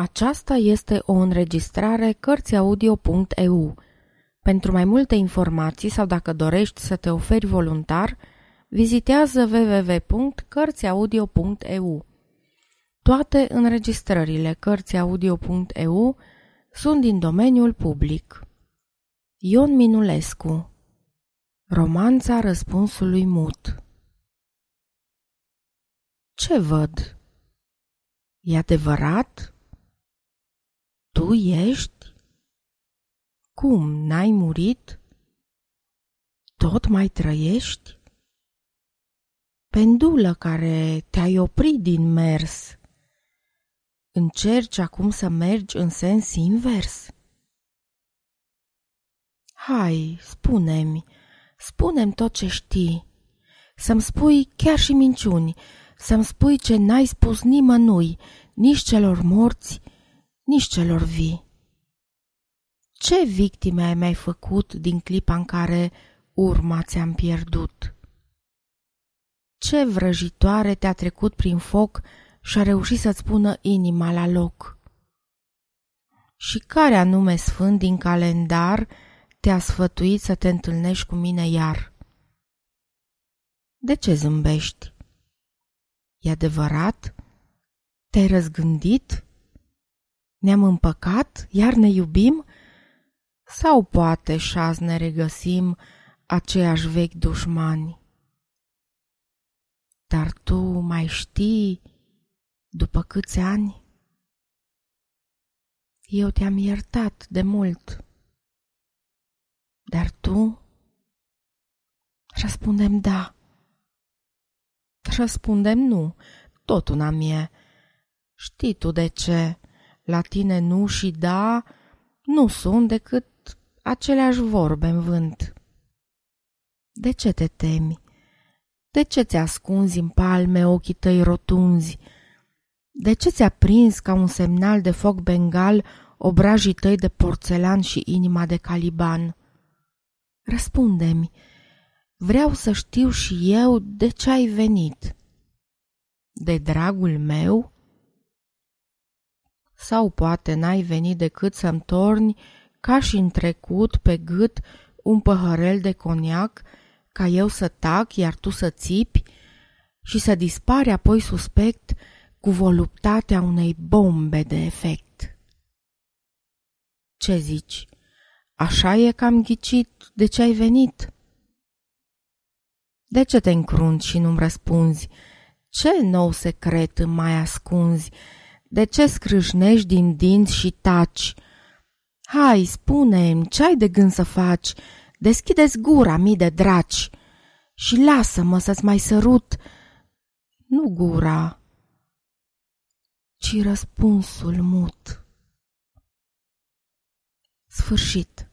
Aceasta este o înregistrare Cărțiaudio.eu. Pentru mai multe informații sau dacă dorești să te oferi voluntar, vizitează www.cărțiaudio.eu. Toate înregistrările Cărțiaudio.eu sunt din domeniul public. Ion Minulescu Romanța răspunsului mut Ce văd? E adevărat? Tu ești? Cum, n-ai murit? Tot mai trăiești? Pendulă care te-ai oprit din mers, încerci acum să mergi în sens invers? Hai, spune-mi, spune-mi tot ce știi, să-mi spui chiar și minciuni, să-mi spui ce n-ai spus nimănui, nici celor morți, nici celor vii. Ce victime ai mai făcut din clipa în care urma ți-am pierdut? Ce vrăjitoare te-a trecut prin foc și a reușit să-ți pună inima la loc? Și care anume sfânt din calendar te-a sfătuit să te întâlnești cu mine iar? De ce zâmbești? E adevărat? Te-ai răzgândit? Ne-am împăcat, iar ne iubim? Sau poate șaz ne regăsim aceiași vechi dușmani? Dar tu mai știi după câți ani? Eu te-am iertat de mult. Dar tu? Răspundem da. Răspundem nu, tot una mie. Știi tu de ce? La tine nu și da nu sunt decât aceleași vorbe în vânt. De ce te temi? De ce ți ascunzi în palme ochii tăi rotunzi? De ce ți-a prins ca un semnal de foc bengal obrajii tăi de porțelan și inima de caliban? Răspunde-mi, vreau să știu și eu de ce ai venit. De dragul meu? Sau poate n-ai venit decât să-mi torni, ca și în trecut, pe gât un păhărel de coniac, ca eu să tac, iar tu să țipi, și să dispare apoi suspect cu voluptatea unei bombe de efect. Ce zici? Așa e că am ghicit de ce ai venit? De ce te încrunt și nu-mi răspunzi? Ce nou secret îmi mai ascunzi? De ce scrâșnești din dinți și taci? Hai, spune-mi, ce ai de gând să faci? Deschide-ți gura, mii de draci, și lasă-mă să-ți mai sărut, nu gura, ci răspunsul mut. Sfârșit.